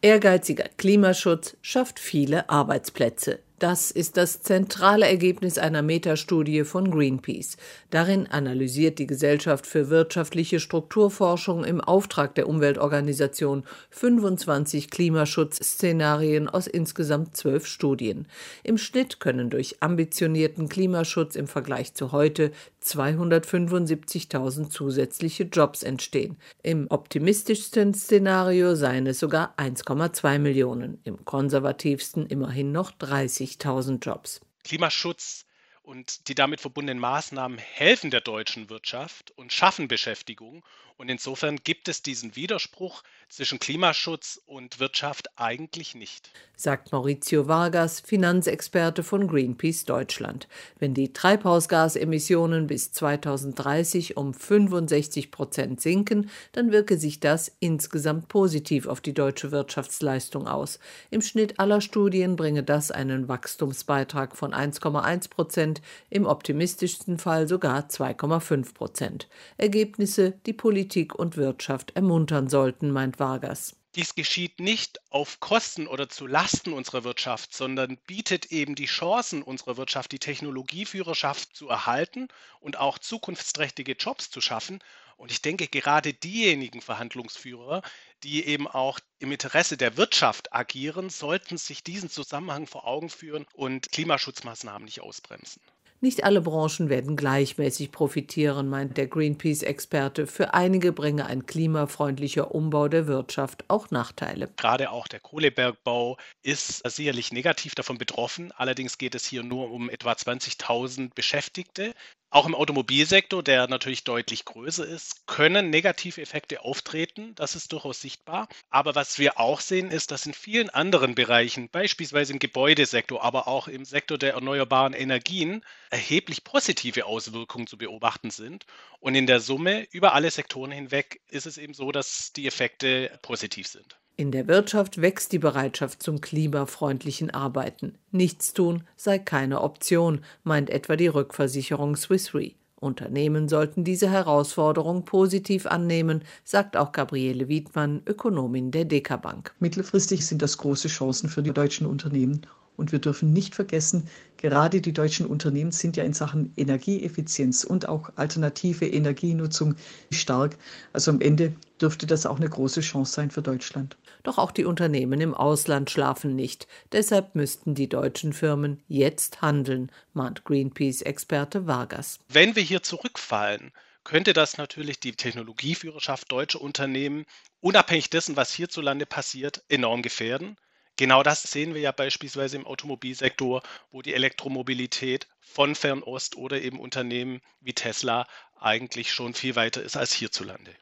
Ehrgeiziger Klimaschutz schafft viele Arbeitsplätze. Das ist das zentrale Ergebnis einer Metastudie von Greenpeace. Darin analysiert die Gesellschaft für wirtschaftliche Strukturforschung im Auftrag der Umweltorganisation 25 Klimaschutzszenarien aus insgesamt zwölf Studien. Im Schnitt können durch ambitionierten Klimaschutz im Vergleich zu heute 275.000 zusätzliche Jobs entstehen. Im optimistischsten Szenario seien es sogar 1,2 Millionen, im konservativsten immerhin noch 30 50.000 Jobs. Klimaschutz und die damit verbundenen Maßnahmen helfen der deutschen Wirtschaft und schaffen Beschäftigung. Und insofern gibt es diesen Widerspruch zwischen Klimaschutz und Wirtschaft eigentlich nicht. Sagt Maurizio Vargas, Finanzexperte von Greenpeace Deutschland. Wenn die Treibhausgasemissionen bis 2030 um 65 Prozent sinken, dann wirke sich das insgesamt positiv auf die deutsche Wirtschaftsleistung aus. Im Schnitt aller Studien bringe das einen Wachstumsbeitrag von 1,1 Prozent, im optimistischsten Fall sogar 2,5 Prozent. Ergebnisse, die Politik und Wirtschaft ermuntern sollten, meint Vargas. Dies geschieht nicht auf Kosten oder zu Lasten unserer Wirtschaft, sondern bietet eben die Chancen unserer Wirtschaft, die Technologieführerschaft zu erhalten und auch zukunftsträchtige Jobs zu schaffen. Und ich denke, gerade diejenigen Verhandlungsführer, die eben auch im Interesse der Wirtschaft agieren, sollten sich diesen Zusammenhang vor Augen führen und Klimaschutzmaßnahmen nicht ausbremsen. Nicht alle Branchen werden gleichmäßig profitieren, meint der Greenpeace-Experte. Für einige bringe ein klimafreundlicher Umbau der Wirtschaft auch Nachteile. Gerade auch der Kohlebergbau ist sicherlich negativ davon betroffen. Allerdings geht es hier nur um etwa 20.000 Beschäftigte. Auch im Automobilsektor, der natürlich deutlich größer ist, können negative Effekte auftreten. Das ist durchaus sichtbar. Aber was wir auch sehen, ist, dass in vielen anderen Bereichen, beispielsweise im Gebäudesektor, aber auch im Sektor der erneuerbaren Energien, erheblich positive Auswirkungen zu beobachten sind. Und in der Summe über alle Sektoren hinweg ist es eben so, dass die Effekte positiv sind. In der Wirtschaft wächst die Bereitschaft zum klimafreundlichen Arbeiten. Nichtstun sei keine Option, meint etwa die Rückversicherung Swiss Re. Unternehmen sollten diese Herausforderung positiv annehmen, sagt auch Gabriele Wiedmann, Ökonomin der Dekabank. Mittelfristig sind das große Chancen für die deutschen Unternehmen und wir dürfen nicht vergessen, gerade die deutschen Unternehmen sind ja in Sachen Energieeffizienz und auch alternative Energienutzung stark. Also am Ende dürfte das auch eine große Chance sein für Deutschland. Doch auch die Unternehmen im Ausland schlafen nicht. Deshalb müssten die deutschen Firmen jetzt handeln, mahnt Greenpeace-Experte Vargas. Wenn wir hier zurückfallen, könnte das natürlich die Technologieführerschaft deutscher Unternehmen, unabhängig dessen, was hierzulande passiert, enorm gefährden. Genau das sehen wir ja beispielsweise im Automobilsektor, wo die Elektromobilität von Fernost oder eben Unternehmen wie Tesla eigentlich schon viel weiter ist als hierzulande.